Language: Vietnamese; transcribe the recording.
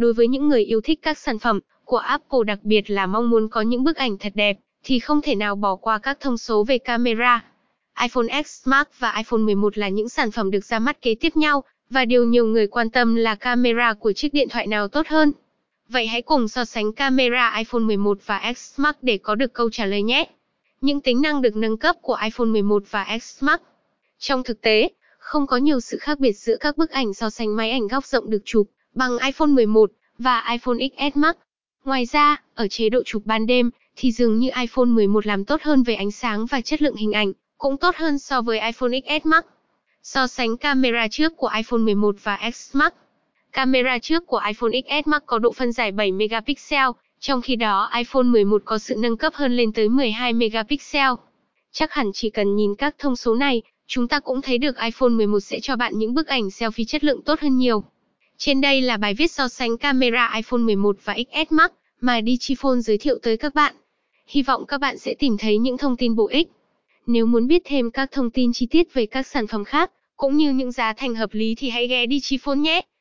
Đối với những người yêu thích các sản phẩm của Apple đặc biệt là mong muốn có những bức ảnh thật đẹp, thì không thể nào bỏ qua các thông số về camera. iPhone X Max và iPhone 11 là những sản phẩm được ra mắt kế tiếp nhau, và điều nhiều người quan tâm là camera của chiếc điện thoại nào tốt hơn. Vậy hãy cùng so sánh camera iPhone 11 và X Max để có được câu trả lời nhé. Những tính năng được nâng cấp của iPhone 11 và X Max. Trong thực tế, không có nhiều sự khác biệt giữa các bức ảnh so sánh máy ảnh góc rộng được chụp bằng iPhone 11 và iPhone XS Max. Ngoài ra, ở chế độ chụp ban đêm thì dường như iPhone 11 làm tốt hơn về ánh sáng và chất lượng hình ảnh, cũng tốt hơn so với iPhone XS Max. So sánh camera trước của iPhone 11 và X Max. Camera trước của iPhone XS Max có độ phân giải 7 megapixel, trong khi đó iPhone 11 có sự nâng cấp hơn lên tới 12 megapixel. Chắc hẳn chỉ cần nhìn các thông số này, chúng ta cũng thấy được iPhone 11 sẽ cho bạn những bức ảnh selfie chất lượng tốt hơn nhiều. Trên đây là bài viết so sánh camera iPhone 11 và XS Max mà Digiphone giới thiệu tới các bạn. Hy vọng các bạn sẽ tìm thấy những thông tin bổ ích. Nếu muốn biết thêm các thông tin chi tiết về các sản phẩm khác, cũng như những giá thành hợp lý thì hãy ghé Digiphone nhé.